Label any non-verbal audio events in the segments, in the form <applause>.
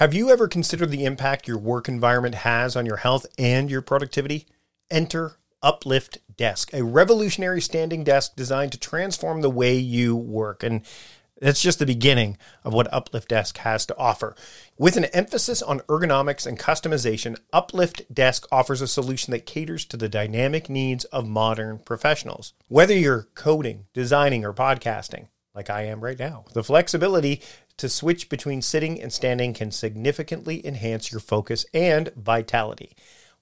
Have you ever considered the impact your work environment has on your health and your productivity? Enter Uplift Desk, a revolutionary standing desk designed to transform the way you work. And that's just the beginning of what Uplift Desk has to offer. With an emphasis on ergonomics and customization, Uplift Desk offers a solution that caters to the dynamic needs of modern professionals. Whether you're coding, designing, or podcasting, like I am right now, the flexibility to switch between sitting and standing can significantly enhance your focus and vitality.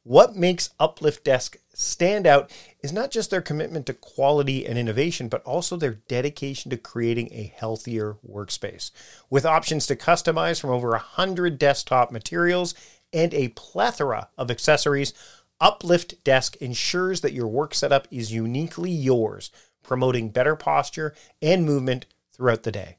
What makes Uplift Desk stand out is not just their commitment to quality and innovation, but also their dedication to creating a healthier workspace. With options to customize from over 100 desktop materials and a plethora of accessories, Uplift Desk ensures that your work setup is uniquely yours, promoting better posture and movement throughout the day.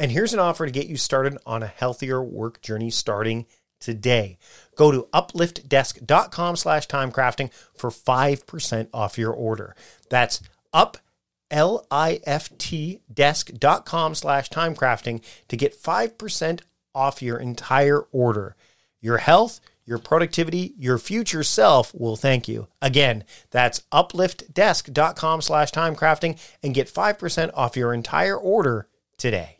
And here's an offer to get you started on a healthier work journey starting today. Go to upliftdesk.com slash timecrafting for 5% off your order. That's up L-I-F-T desk.com slash timecrafting to get 5% off your entire order. Your health, your productivity, your future self will thank you. Again, that's upliftdesk.com slash timecrafting and get 5% off your entire order today.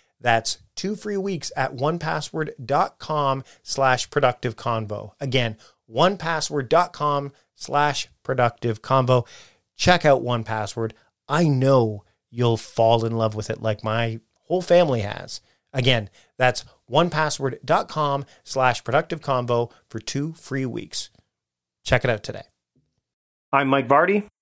That's two free weeks at onepassword.com slash productive convo. Again, onepassword.com slash productive convo. Check out 1Password. I know you'll fall in love with it like my whole family has. Again, that's onepassword.com slash productive convo for two free weeks. Check it out today. I'm Mike Vardy.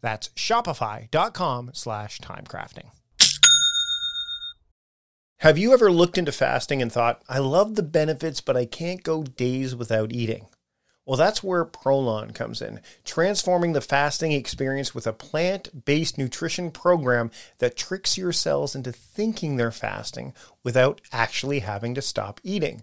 That's shopify.com slash timecrafting. Have you ever looked into fasting and thought, I love the benefits, but I can't go days without eating? Well, that's where Prolon comes in, transforming the fasting experience with a plant based nutrition program that tricks your cells into thinking they're fasting without actually having to stop eating.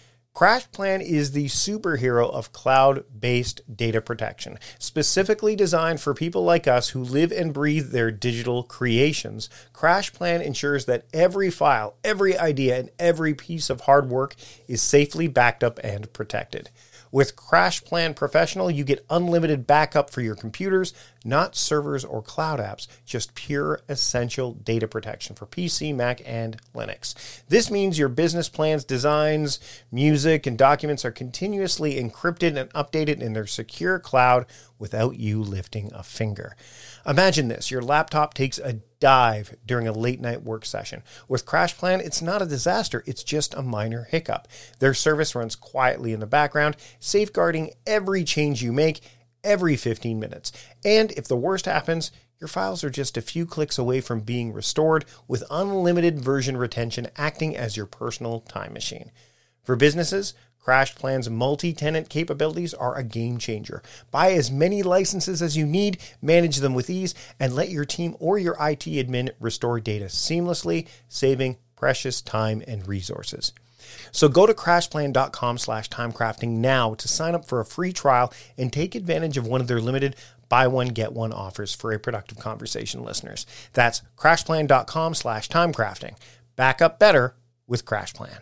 CrashPlan is the superhero of cloud based data protection, specifically designed for people like us who live and breathe their digital creations. CrashPlan ensures that every file, every idea, and every piece of hard work is safely backed up and protected. With CrashPlan Professional, you get unlimited backup for your computers, not servers or cloud apps, just pure essential data protection for PC, Mac, and Linux. This means your business plans, designs, music, and documents are continuously encrypted and updated in their secure cloud without you lifting a finger. Imagine this your laptop takes a dive during a late night work session. With CrashPlan, it's not a disaster, it's just a minor hiccup. Their service runs quietly in the background, safeguarding every change you make every 15 minutes. And if the worst happens, your files are just a few clicks away from being restored with unlimited version retention acting as your personal time machine. For businesses, CrashPlan's multi tenant capabilities are a game changer. Buy as many licenses as you need, manage them with ease, and let your team or your IT admin restore data seamlessly, saving precious time and resources. So go to crashplan.com slash timecrafting now to sign up for a free trial and take advantage of one of their limited buy one, get one offers for a productive conversation listeners. That's crashplan.com slash timecrafting. Back up better with CrashPlan.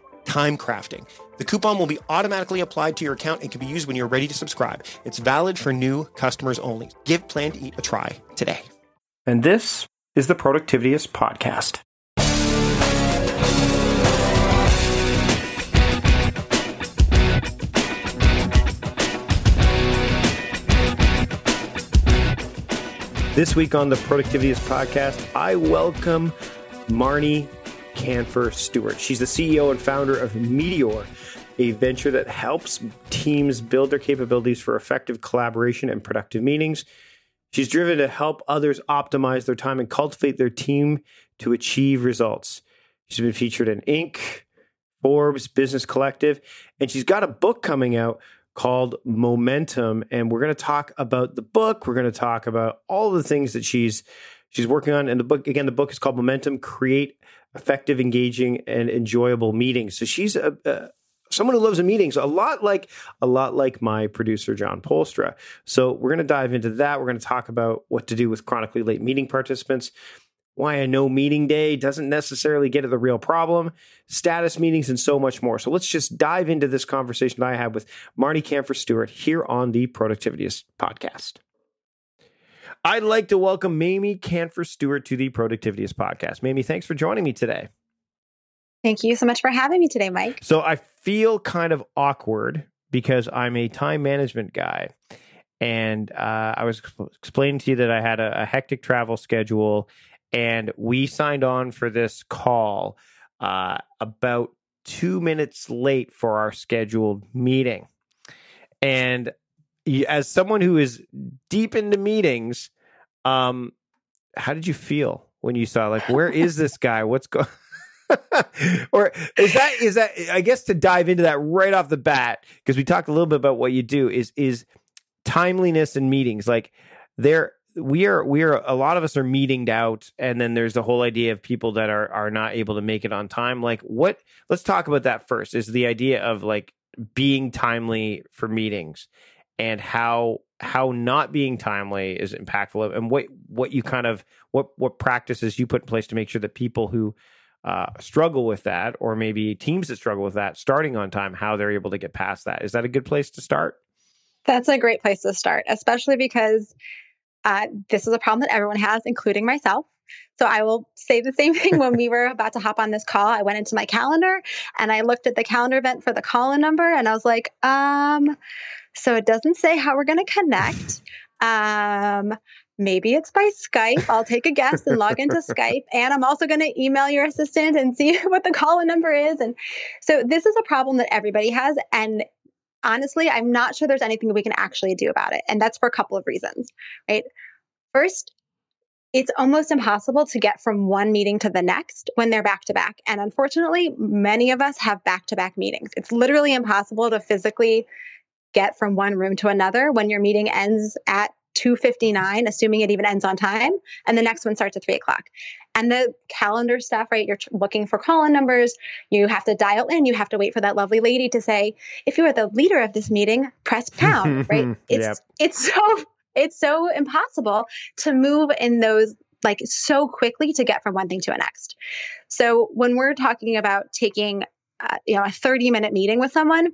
The coupon will be automatically applied to your account and can be used when you're ready to subscribe. It's valid for new customers only. Give Plan to Eat a try today. And this is the Productivityist Podcast. This week on the Productivityist Podcast, I welcome Mamie Kanfer Stewart. She's the CEO and founder of Meeteor, a venture that helps teams build their capabilities for effective collaboration and productive meetings. She's driven to help others optimize their time and cultivate their team to achieve results. She's been featured in Inc., Forbes, Business Collective, and she's got a book coming out called Momentum. And we're going to talk about the book. We're going to talk about all the things that she's she's working on. And the book, again, the book is called Momentum: Create Effective, Engaging, and Enjoyable Meetings. So she's a, a someone who loves the meetings a lot like a lot like my producer John Polstra. So we're going to dive into that. We're going to talk about what to do with chronically late meeting participants, why a no meeting day doesn't necessarily get at the real problem, status meetings, and so much more. So let's just dive into this conversation that I had with Mamie Kanfer Stewart here on the Productivityist podcast. I'd like to welcome Mamie Kanfer Stewart to the Productivityist podcast. Mamie, thanks for joining me today. Thank you so much for having me today, Mike. So I feel kind of awkward because I'm a time management guy. And uh, I was explaining to you that I had a, a, hectic travel schedule, and we signed on for this call uh, about two minutes late for our scheduled meeting. And as someone who is deep into meetings, um, how did you feel when you saw like where is this guy? What's going? <laughs> or is that is that I guess to dive into that right off the bat because we talked a little bit about what you do is is timeliness in meetings like there we are we are a lot of us are meetinged out and then there's the whole idea of people that are are not able to make it on time like what let's talk about that first is the idea of like being timely for meetings and how how not being timely is impactful and what what you kind of what what practices you put in place to make sure that people who uh, struggle with that, or maybe teams that struggle with that, starting on time, how they're able to get past that. Is that a good place to start? That's a great place to start, especially because uh, this is a problem that everyone has, including myself. So I will say the same thing when we <laughs> were about to hop on this call. I went into my calendar and I looked at the calendar event for the call in number and I was like, um, so it doesn't say how we're going to connect. Um, maybe it's by Skype. I'll take a guess and log into Skype. <laughs> And I'm also going to email your assistant and see <laughs> what the call in number is. And so this is a problem that everybody has. And honestly, I'm not sure there's anything we can actually do about it. And that's for a couple of reasons, right? First, it's almost impossible to get from one meeting to the next when they're back to back. And unfortunately, many of us have back to back meetings. It's literally impossible to physically get from one room to another when your meeting ends at 2.59 assuming it even ends on time and the next one starts at 3 o'clock. And the calendar stuff right you're looking for call-in numbers. You have to dial in. You have to wait for that lovely lady to say if you are the leader of this meeting press pound <laughs> right? It's yep. it's <laughs> so it's so impossible to move in those like so quickly to get from one thing to the next. So when we're talking about taking uh, you know a 30 minute meeting with someone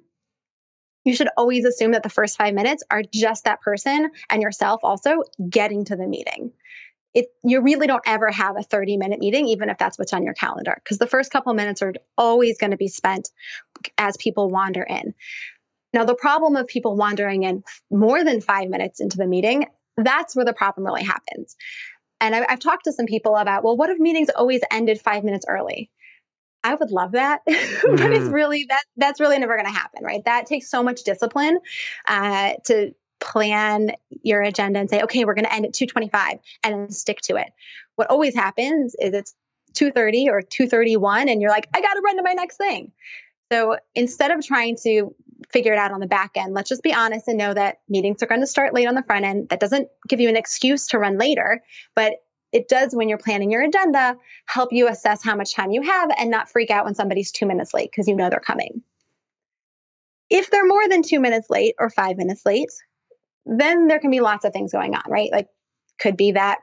you should always assume that the first five minutes are just that person and yourself also getting to the meeting. It, you really don't ever have a 30 minute meeting, even if that's what's on your calendar, because the first couple minutes are always going to be spent as people wander in. Now, the problem of people wandering in more than five minutes into the meeting, that's where the problem really happens. And I, have talked to some people about, well, what if meetings always ended five minutes early? I would love that, mm-hmm. <laughs> but it's mm-hmm. really that that's really never going to happen, right? That takes so much discipline uh, to plan your agenda and say, okay, we're going to end at 225 and then stick to it. What always happens is it's 230 or 231 and you're like, I got to run to my next thing. So instead of trying to figure it out on the back end, let's just be honest and know that meetings are going to start late on the front end. That doesn't give you an excuse to run later, but it does when you're planning your agenda help you assess how much time you have and not freak out when somebody's two minutes late because you know they're coming. If they're more than two minutes late or five minutes late, then there can be lots of things going on, right? Like, could be that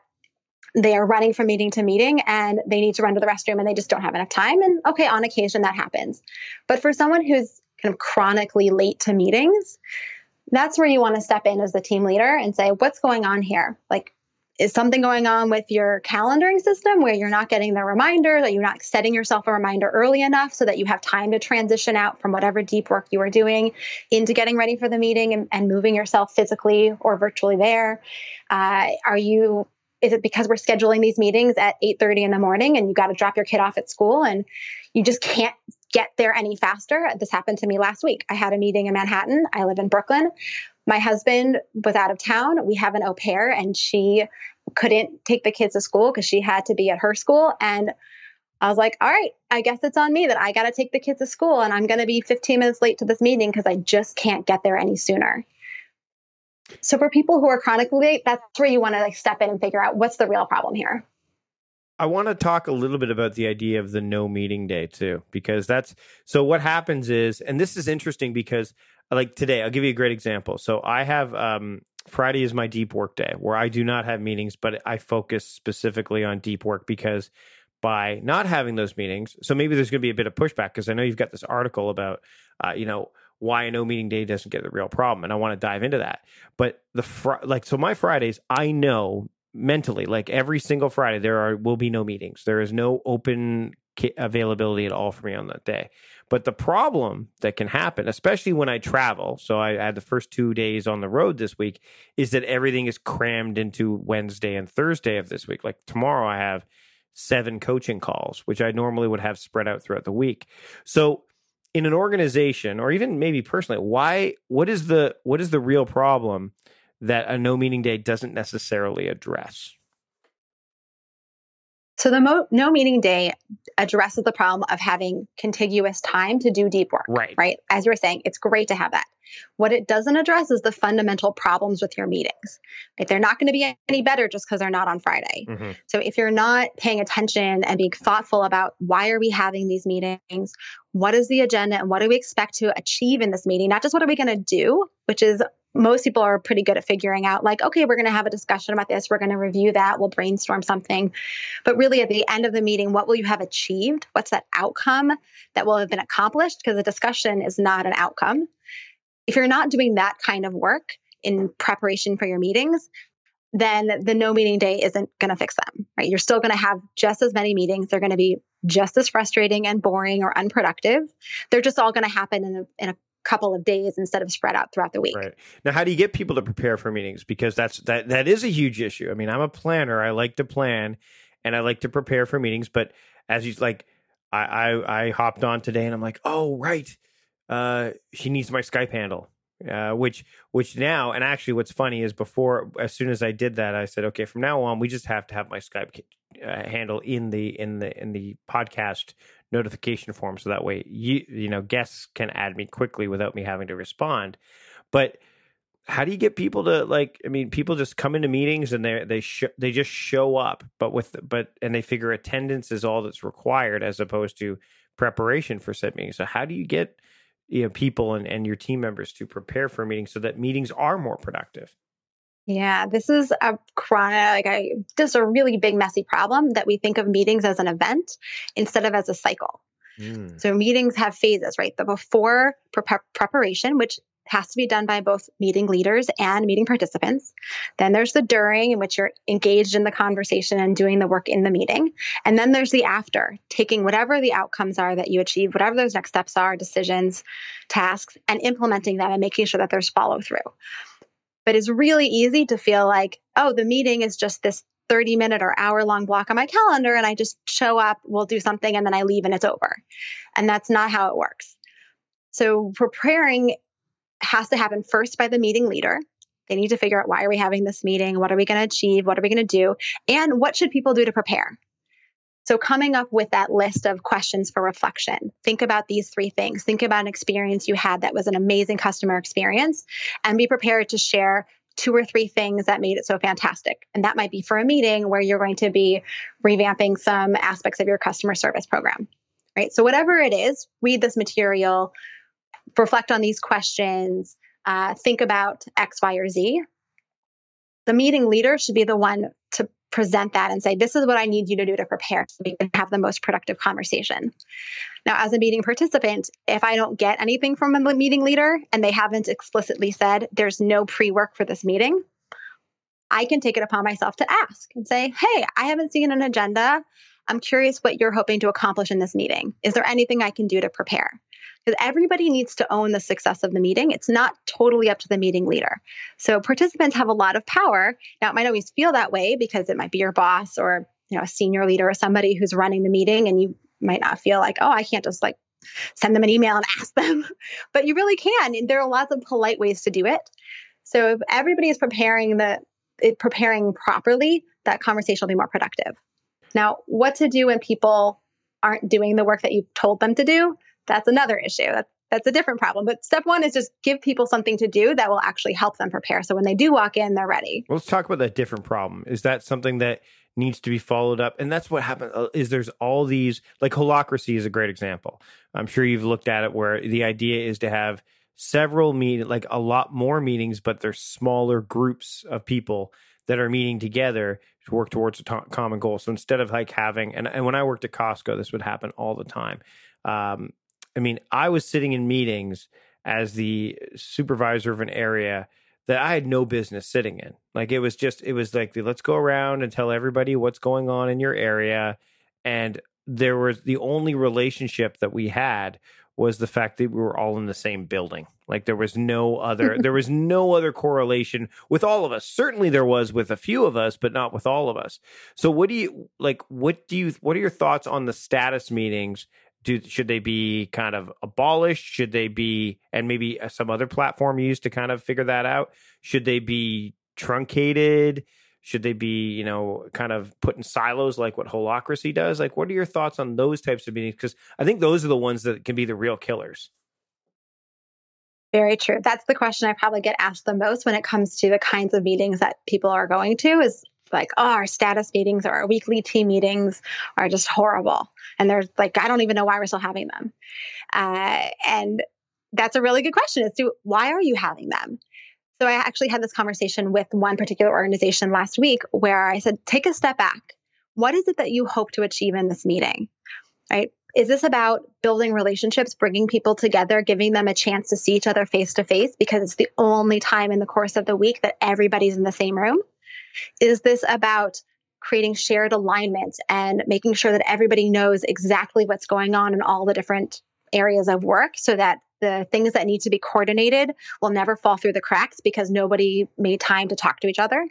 they are running from meeting to meeting and they need to run to the restroom and they just don't have enough time. And okay, on occasion that happens. But for someone who's kind of chronically late to meetings, that's where you want to step in as the team leader and say, what's going on here? Like, is something going on with your calendaring system where you're not getting the reminder, that you're not setting yourself a reminder early enough so that you have time to transition out from whatever deep work you are doing into getting ready for the meeting and, and moving yourself physically or virtually there? Uh, are you is it because we're scheduling these meetings at 8:30 in the morning and you got to drop your kid off at school and you just can't get there any faster? This happened to me last week. I had a meeting in Manhattan. I live in Brooklyn. My husband was out of town. We have an au pair and she couldn't take the kids to school because she had to be at her school and I was like, all right, I guess it's on me that I got to take the kids to school and I'm going to be 15 minutes late to this meeting because I just can't get there any sooner. So for people who are chronically late, that's where you want to like step in and figure out what's the real problem here. I want to talk a little bit about the idea of the no meeting day too, because that's so what happens is, and this is interesting because like today, I'll give you a great example. So I have um, Friday is my deep work day where I do not have meetings, but I focus specifically on deep work because by not having those meetings, so maybe there's going to be a bit of pushback because I know you've got this article about, uh, you know, why a no meeting day doesn't get the real problem, and I want to dive into that. But the fr- like, so my Fridays, I know mentally, like every single Friday, there are will be no meetings. There is no open availability at all for me on that day. But the problem that can happen, especially when I travel, so I had the first two days on the road this week, is that everything is crammed into Wednesday and Thursday of this week. Like tomorrow, I have seven coaching calls, which I normally would have spread out throughout the week. So in an organization or even maybe personally why what is the what is the real problem that a no meeting day doesn't necessarily address so the mo- no meeting day addresses the problem of having contiguous time to do deep work. Right. Right. As you were saying, it's great to have that. What it doesn't address is the fundamental problems with your meetings. Right? They're not going to be any better just because they're not on Friday. Mm-hmm. So if you're not paying attention and being thoughtful about why are we having these meetings, what is the agenda, and what do we expect to achieve in this meeting, not just what are we going to do, which is most people are pretty good at figuring out like okay we're going to have a discussion about this we're going to review that we'll brainstorm something. But really at the end of the meeting what will you have achieved? What's that outcome that will have been accomplished? Because a discussion is not an outcome. If you're not doing that kind of work in preparation for your meetings then the no meeting day isn't going to fix them right? You're still going to have just as many meetings. They're going to be just as frustrating and boring or unproductive. They're just all going to happen in a, in a couple of days instead of spread out throughout the week. Right. Now how do you get people to prepare for meetings because that's that that is a huge issue. I mean, I'm a planner. I like to plan and I like to prepare for meetings, but as you like I I, I hopped on today and I'm like, "Oh, right. Uh she needs my Skype handle." Uh, which which now and actually what's funny is before as soon as I did that I said okay from now on we just have to have my Skype uh, handle in the in the in the podcast notification form so that way you you know guests can add me quickly without me having to respond. But how do you get people to like i mean people just come into meetings and they they sh- they just show up but with but and they figure attendance is all that's required as opposed to preparation for said meetings so how do you get you know people and, and your team members to prepare for meetings so that meetings are more productive yeah, this is a chronic, like I, just a really big, messy problem that we think of meetings as an event instead of as a cycle. Mm. So meetings have phases, right? The before pre- preparation, which has to be done by both meeting leaders and meeting participants. Then there's the during, in which you're engaged in the conversation and doing the work in the meeting. And then there's the after, taking whatever the outcomes are that you achieve, whatever those next steps are, decisions, tasks, and implementing them and making sure that there's follow through. But it's really easy to feel like, oh, the meeting is just this 30 minute or hour long block on my calendar and I just show up, we'll do something, and then I leave and it's over. And that's not how it works. So preparing has to happen first by the meeting leader. They need to figure out why are we having this meeting? What are we going to achieve? What are we going to do? And what should people do to prepare? So coming up with that list of questions for reflection. Think about these three things. Think about an experience you had that was an amazing customer experience and be prepared to share two or three things that made it so fantastic. And that might be for a meeting where you're going to be revamping some aspects of your customer service program. Right? So whatever it is, read this material, reflect on these questions, uh, think about X, Y, or Z. The meeting leader should be the one to present that and say, This is what I need you to do to prepare so we can have the most productive conversation. Now, as a meeting participant, if I don't get anything from a meeting leader and they haven't explicitly said there's no pre work for this meeting, I can take it upon myself to ask and say, Hey, I haven't seen an agenda. I'm curious what you're hoping to accomplish in this meeting. Is there anything I can do to prepare? Because everybody needs to own the success of the meeting. It's not totally up to the meeting leader. So participants have a lot of power. Now, it might always feel that way because it might be your boss or you know a senior leader or somebody who's running the meeting, and you might not feel like, oh, I can't just like send them an email and <laughs> ask them, but you really can. There are lots of polite ways to do it. So if everybody is preparing the it, preparing properly, that conversation will be more productive. Now, what to do when people aren't doing the work that you've told them to do? That's another issue. That's, that's a different problem. But step one is just give people something to do that will actually help them prepare. So when they do walk in, they're ready. Well, let's talk about that different problem. Is that something that needs to be followed up? And that's what happens uh, is there's all these like holacracy is a great example. I'm sure you've looked at it where the idea is to have several meet like a lot more meetings, but there's smaller groups of people that are meeting together to work towards a t- common goal. So instead of like having, and, and when I worked at Costco, this would happen all the time. Um, I mean, I was sitting in meetings as the supervisor of an area that I had no business sitting in. Like it was just, it was like, let's go around and tell everybody what's going on in your area. And there was the only relationship that we had was the fact that we were all in the same building. Like there was no other, <laughs> there was no other correlation with all of us. Certainly there was with a few of us, but not with all of us. So what do you like? What do you? What are your thoughts on the status meetings do should they be kind of abolished? Should they be and maybe uh, some other platform used to kind of figure that out? Should they be truncated? Should they be you know kind of put in silos like what holacracy does? Like what are your thoughts on those types of meetings? Because i think those are the ones that can be the real killers. Very true. That's the question i probably get asked the most when it comes to the kinds of meetings that people are going to is like, oh, our status meetings or our weekly team meetings are just horrible. And they're like, I don't even know why we're still having them. Uh, and that's a really good question as to why are you having them? So I actually had this conversation with one particular organization last week where I said, take a step back. What is it that you hope to achieve in this meeting? Right? Is this about building relationships, bringing people together, giving them a chance to see each other face to face because it's the only time in the course of the week that everybody's in the same room? Is this about creating shared alignment and making sure that everybody knows exactly what's going on in all the different areas of work so that the things that need to be coordinated will never fall through the cracks because nobody made time to talk to each other?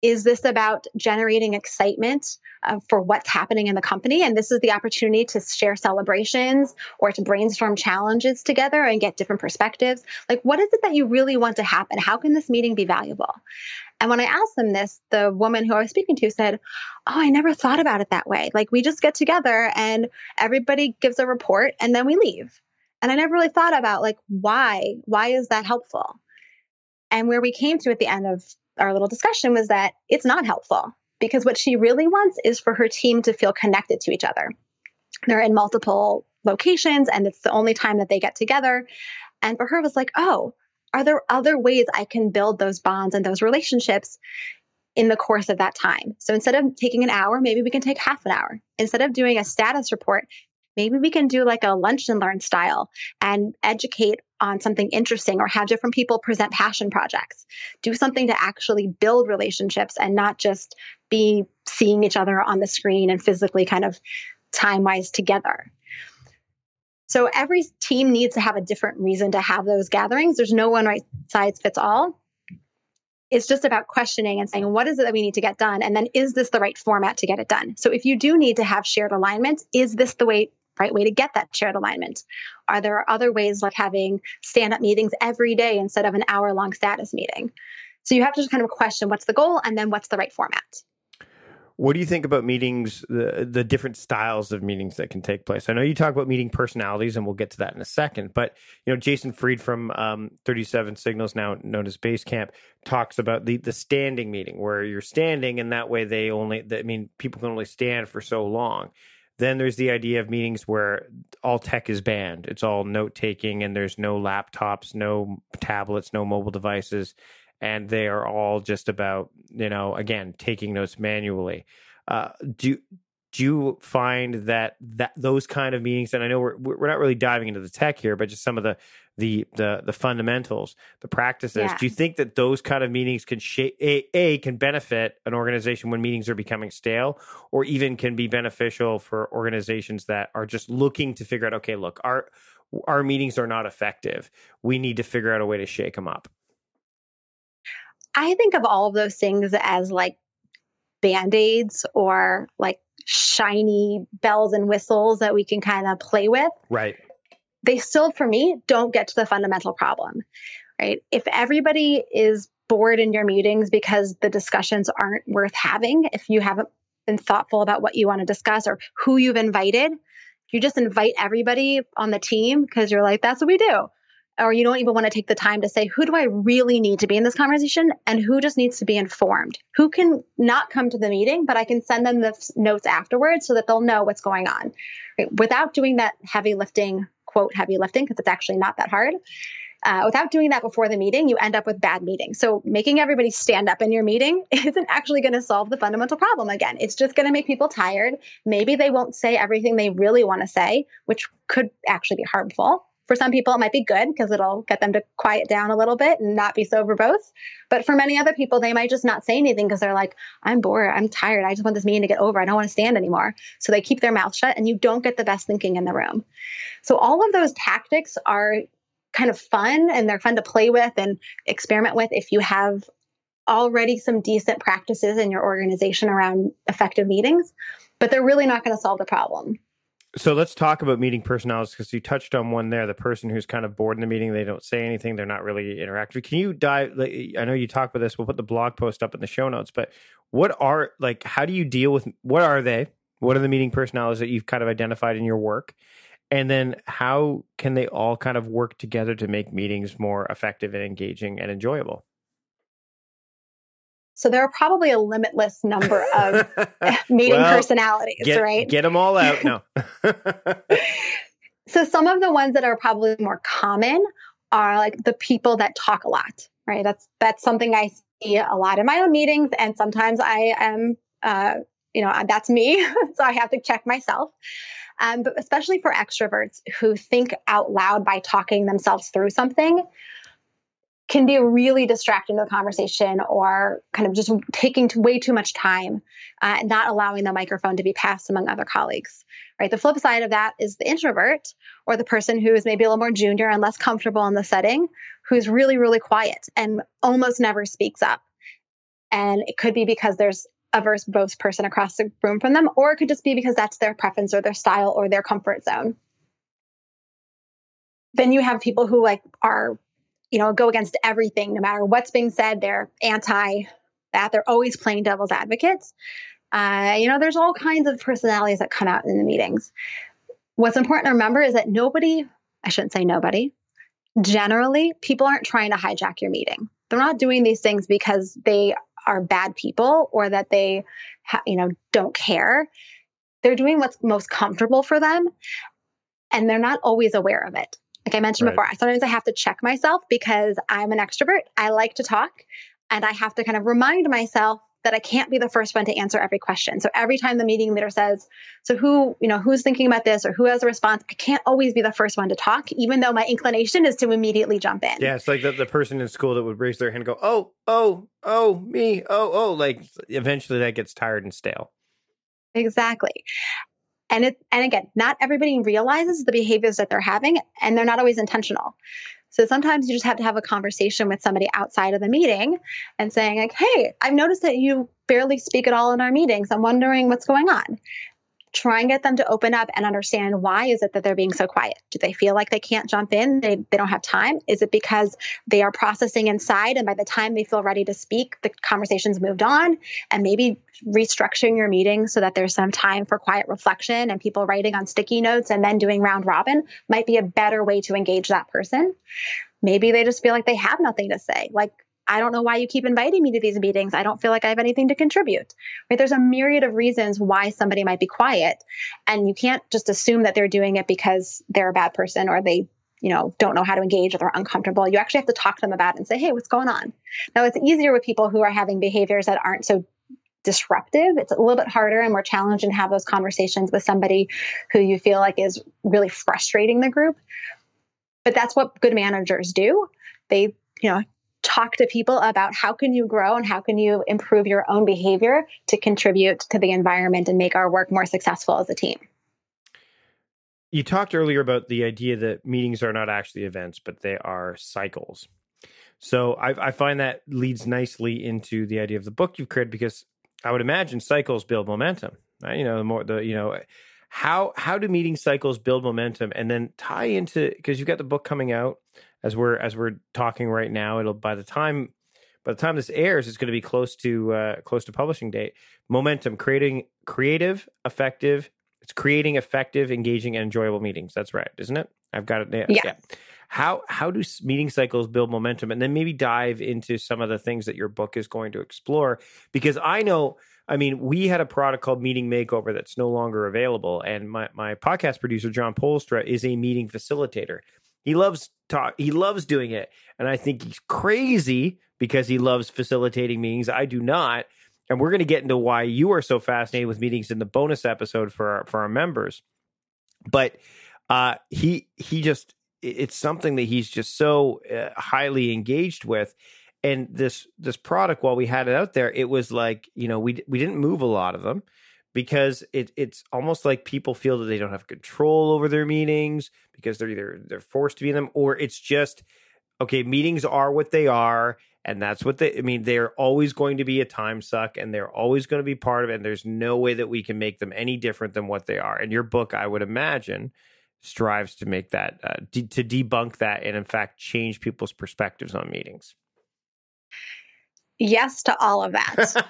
Is this about generating excitement uh, for what's happening in the company? And this is the opportunity to share celebrations or to brainstorm challenges together and get different perspectives. Like, what is it that you really want to happen? How can this meeting be valuable? And when I asked them this, the woman who I was speaking to said, Oh, I never thought about it that way. Like, we just get together and everybody gives a report and then we leave. And I never really thought about, like, why? Why is that helpful? And where we came to at the end of our little discussion was that it's not helpful because what she really wants is for her team to feel connected to each other. They're in multiple locations and it's the only time that they get together. And for her, it was like, oh, are there other ways I can build those bonds and those relationships in the course of that time? So instead of taking an hour, maybe we can take half an hour. Instead of doing a status report, maybe we can do like a lunch and learn style and educate on something interesting or have different people present passion projects. Do something to actually build relationships and not just be seeing each other on the screen and physically kind of time wise together. So every team needs to have a different reason to have those gatherings. There's no one right size fits all. It's just about questioning and saying, what is it that we need to get done? And then is this the right format to get it done? So if you do need to have shared alignment, is this the way right way to get that shared alignment? Are there other ways like having stand up meetings every day instead of an hour long status meeting? So you have to just kind of question what's the goal and then what's the right format. What do you think about meetings, the the different styles of meetings that can take place? I know you talk about meeting personalities, and we'll get to that in a second. But you know, Jason Fried from um, Thirty Seven Signals, now known as Basecamp, talks about the the standing meeting, where you're standing, and that way they only, I mean, people can only stand for so long. Then there's the idea of meetings where all tech is banned. It's all note taking, and there's no laptops, no tablets, no mobile devices and they are all just about you know again taking notes manually. Uh, do do you find that that those kind of meetings and i know we're we're not really diving into the tech here but just some of the the the, the fundamentals the practices yeah. do you think that those kind of meetings can shape a, a can benefit an organization when meetings are becoming stale or even can be beneficial for organizations that are just looking to figure out okay look our our meetings are not effective we need to figure out a way to shake them up I think of all of those things as like band aids or like shiny bells and whistles that we can kind of play with. Right. They still, for me, don't get to the fundamental problem. Right. If everybody is bored in your meetings because the discussions aren't worth having, if you haven't been thoughtful about what you want to discuss or who you've invited, you just invite everybody on the team because you're like, that's what we do or you don't even want to take the time to say, who do I really need to be in this conversation and who just needs to be informed? Who can not come to the meeting, but I can send them the notes afterwards so that they'll know what's going on right? without doing that heavy lifting, quote, heavy lifting, because it's actually not that hard. Uh, without doing that before the meeting, you end up with bad meetings. So making everybody stand up in your meeting <laughs> isn't actually going to solve the fundamental problem again. It's just going to make people tired. Maybe they won't say everything they really want to say, which could actually be harmful. For some people, it might be good because it'll get them to quiet down a little bit and not be so verbose. But for many other people, they might just not say anything because they're like, I'm bored. I'm tired. I just want this meeting to get over. I don't want to stand anymore. So they keep their mouth shut and you don't get the best thinking in the room. So all of those tactics are kind of fun and they're fun to play with and experiment with if you have already some decent practices in your organization around effective meetings, but they're really not going to solve the problem. So let's talk about meeting personalities because you touched on one there. The person who's kind of bored in the meeting, they don't say anything, they're not really interactive. Can you dive? I know you talk about this. We'll put the blog post up in the show notes. But what are like? How do you deal with? What are they? What are the meeting personalities that you've kind of identified in your work? And then how can they all kind of work together to make meetings more effective and engaging and enjoyable? So there are probably a limitless number of <laughs> meeting well, personalities, get, right? Get them all out. No. <laughs> so some of the ones that are probably more common are like the people that talk a lot, right? That's that's something I see a lot in my own meetings, and sometimes I am, uh, you know, that's me, <laughs> so I have to check myself. Um, but especially for extroverts who think out loud by talking themselves through something, can be really distracting to the conversation or kind of just taking way too much time uh, and not allowing the microphone to be passed among other colleagues right? The flip side of that is the introvert or the person who is maybe a little more junior and less comfortable in the setting who's really really quiet and almost never speaks up. And it could be because there's a verbose person across the room from them or it could just be because that's their preference or their style or their comfort zone. Then you have people who like are you know, go against everything, no matter what's being said. They're anti that. They're always playing devil's advocates. Uh, you know, there's all kinds of personalities that come out in the meetings. What's important to remember is that nobody, I shouldn't say nobody, generally, people aren't trying to hijack your meeting. They're not doing these things because they are bad people or that they, ha- you know, don't care. They're doing what's most comfortable for them, and they're not always aware of it. Like I mentioned right. before, sometimes I have to check myself because I'm an extrovert. I like to talk and I have to kind of remind myself that I can't be the first one to answer every question. So every time the meeting leader says, so who, you know, who's thinking about this or who has a response, I can't always be the first one to talk, even though my inclination is to immediately jump in. Yeah, it's like the, the person in school that would raise their hand and go, oh, oh, oh, me, oh, oh. Like eventually that gets tired and stale. Exactly. And it and again, not everybody realizes the behaviors that they're having and they're not always intentional. So sometimes you just have to have a conversation with somebody outside of the meeting and saying, like, hey, I've noticed that you barely speak at all in our meetings. I'm wondering what's going on try and get them to open up and understand why is it that they're being so quiet? Do they feel like they can't jump in? They, they don't have time? Is it because they are processing inside and by the time they feel ready to speak the conversation's moved on? And maybe restructuring your meeting so that there's some time for quiet reflection and people writing on sticky notes and then doing round robin might be a better way to engage that person. Maybe they just feel like they have nothing to say. Like I don't know why you keep inviting me to these meetings. I don't feel like I have anything to contribute. Right? There's a myriad of reasons why somebody might be quiet. And you can't just assume that they're doing it because they're a bad person or they, you know, don't know how to engage or they're uncomfortable. You actually have to talk to them about it and say, hey, what's going on? Now it's easier with people who are having behaviors that aren't so disruptive. It's a little bit harder and more challenging to have those conversations with somebody who you feel like is really frustrating the group. But that's what good managers do. They, you know, talk to people about how can you grow and how can you improve your own behavior to contribute to the environment and make our work more successful as a team. You talked earlier about the idea that meetings are not actually events, but they are cycles. So I, I find that leads nicely into the idea of the book you've created because I would imagine cycles build momentum. Right? You know, the more the you know how how do meeting cycles build momentum and then tie into because you've got the book coming out as we're as we're talking right now. It'll by the time by the time this airs, it's going to be close to uh, close to publishing date. Momentum, creating creative, effective. It's creating effective, engaging, and enjoyable meetings. That's right, isn't it? I've got it. Yeah. yeah. How how do meeting cycles build momentum, and then maybe dive into some of the things that your book is going to explore? Because I know I mean, we had a product called Meeting Makeover that's no longer available. And my, my podcast producer, John Polstra, is a meeting facilitator. He loves talk. He loves doing it, and I think he's crazy because he loves facilitating meetings. I do not, and we're going to get into why you are so fascinated with meetings in the bonus episode for our, for our members. But uh, he he just it's something that he's just so uh, highly engaged with. And this this product, while we had it out there, it was like you know we we didn't move a lot of them because it, it's almost like people feel that they don't have control over their meetings because they're either they're forced to be in them or it's just okay meetings are what they are and that's what they i mean they're always going to be a time suck and they're always going to be part of it and there's no way that we can make them any different than what they are. And your book i would imagine strives to make that uh, de- to debunk that and in fact change people's perspectives on meetings Yes to all of that.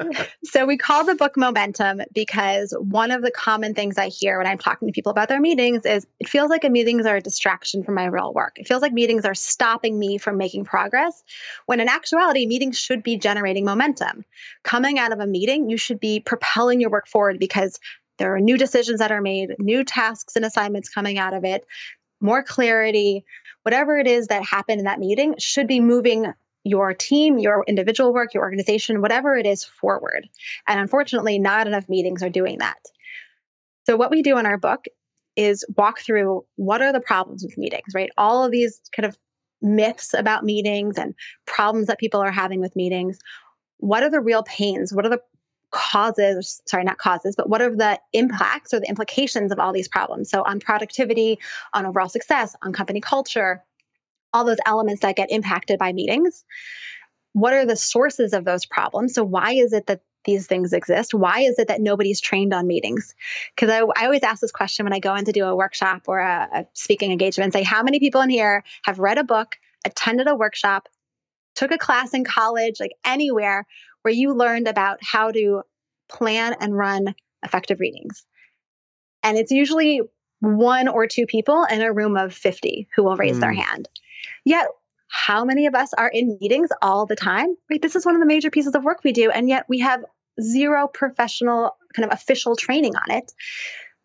<laughs> so we call the book Momentum because one of the common things I hear when I'm talking to people about their meetings is it feels like a meetings are a distraction from my real work. It feels like meetings are stopping me from making progress when in actuality meetings should be generating momentum. Coming out of a meeting, you should be propelling your work forward because there are new decisions that are made, new tasks and assignments coming out of it, more clarity, whatever it is that happened in that meeting should be moving your team, your individual work, your organization, whatever it is, forward. And unfortunately, not enough meetings are doing that. So, what we do in our book is walk through what are the problems with meetings, right? All of these kind of myths about meetings and problems that people are having with meetings. What are the real pains? What are the causes, sorry, not causes, but what are the impacts or the implications of all these problems? So, on productivity, on overall success, on company culture, all those elements that get impacted by meetings. What are the sources of those problems? So, why is it that these things exist? Why is it that nobody's trained on meetings? Because I, I, always ask this question when I go in to do a workshop or a, a speaking engagement and say, How many people in here have read a book, attended a workshop, took a class in college, like anywhere where you learned about how to plan and run effective readings? And it's usually one or two people in a room of 50 who will raise mm. their hand. Yet, how many of us are in meetings all the time? Right? This is one of the major pieces of work we do, and yet we have zero professional kind of official training on it.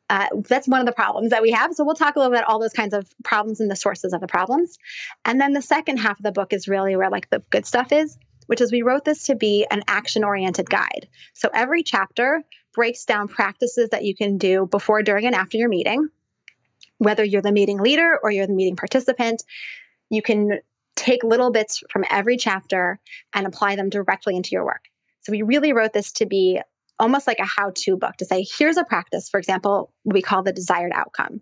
Uh, that's one of the problems that we have. So we'll talk a little bit about all those kinds of problems and the sources of the problems. And then the second half of the book is really where like the good stuff is. which is we wrote this to be an action oriented guide. So every chapter breaks down practices that you can do before, during, and after your meeting. Whether you're the meeting leader or you're the meeting participant, you can take little bits from every chapter and apply them directly into your work. So we really wrote this to be almost like a how to book to say, here's a practice, for example, we call the desired outcome.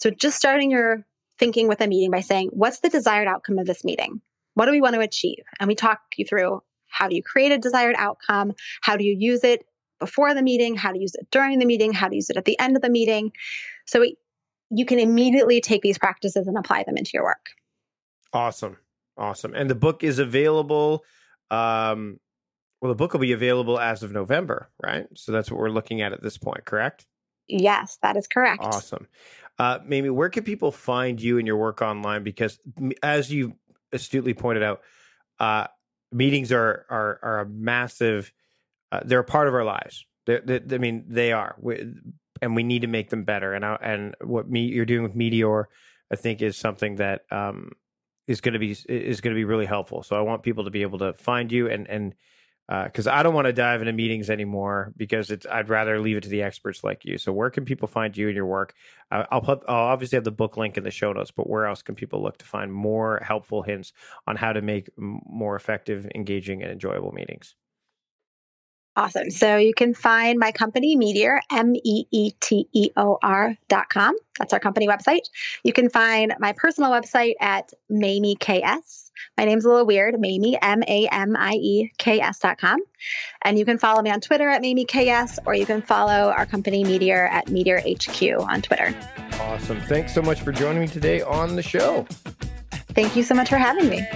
So just starting your thinking with a meeting by saying, what's the desired outcome of this meeting? What do we want to achieve? And we talk you through how do you create a desired outcome? How do you use it before the meeting? How to use it during the meeting? How to use it at the end of the meeting? So you can immediately take these practices and apply them into your work. Awesome. Awesome. And the book is available. Um, well, the book will be available as of November, right? So that's what we're looking at at this point, correct? Yes, that is correct. Awesome. Uh, Mamie, where can people find you and your work online? Because as you astutely pointed out, uh, meetings are are are a massive. Uh, they're a part of our lives. They're, they're, I mean, they are, we, and we need to make them better. And I, and what me you're doing with Meeteor, I think, is something that um, is going to be is going to be really helpful. So I want people to be able to find you and and because uh, I don't want to dive into meetings anymore because it's I'd rather leave it to the experts like you. So where can people find you and your work? Uh, I'll put I'll obviously have the book link in the show notes, but where else can people look to find more helpful hints on how to make more effective, engaging, and enjoyable meetings? Awesome. So you can find my company, Meeteor, M E E T E O R dot com. That's our company website. You can find my personal website at Mamie KS. My name's a little weird, Mamie, M A M I E K S dot com. And you can follow me on Twitter at Mamie KS, or you can follow our company, Meeteor, at Meeteor HQ on Twitter. Awesome. Thanks so much for joining me today on the show. Thank you so much for having me.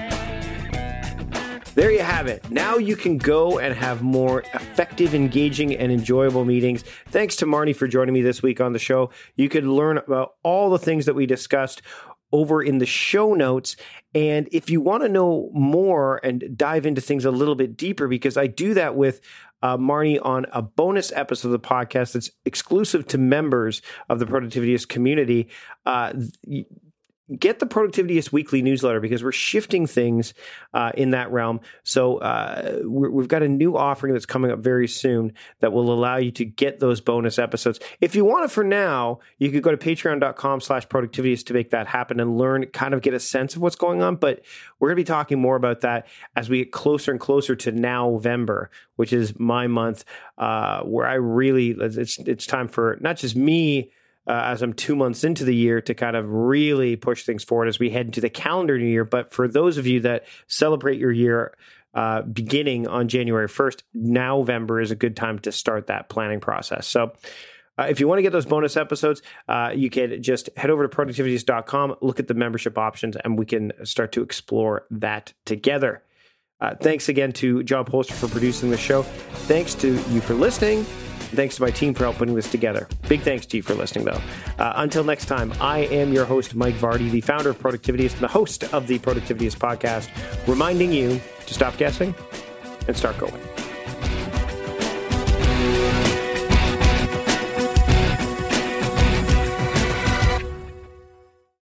There you have it. Now you can go and have more effective, engaging, and enjoyable meetings. Thanks to Mamie for joining me this week on the show. You could learn about all the things that we discussed over in the show notes. And if you want to know more and dive into things a little bit deeper, because I do that with uh, Mamie on a bonus episode of the podcast that's exclusive to members of the Productivityist community. Uh, get the Productivityist Weekly newsletter because we're shifting things uh, in that realm. So uh, we have got a new offering that's coming up very soon that will allow you to get those bonus episodes. If you want it for now, you could go to patreon.com slash productivityist to make that happen and learn, kind of get a sense of what's going on. But we're going to be talking more about that as we get closer and closer to November, which is my month uh, where I really, it's, it's time for not just me, uh, as I'm two months into the year to kind of really push things forward as we head into the calendar new year. But for those of you that celebrate your year uh, beginning on January 1st, November is a good time to start that planning process. So, uh, if you want to get those bonus episodes, uh, you can just head over to productivityist.com, look at the membership options, and we can start to explore that together. Uh, thanks again to John Polster for producing the show. Thanks to you for listening. Thanks to my team for helping this together. Big thanks to you for listening, though. Uh, until next time, I am your host, Mike Vardy, the founder of Productivityist and the host of the Productivityist podcast, reminding you to stop guessing and start going.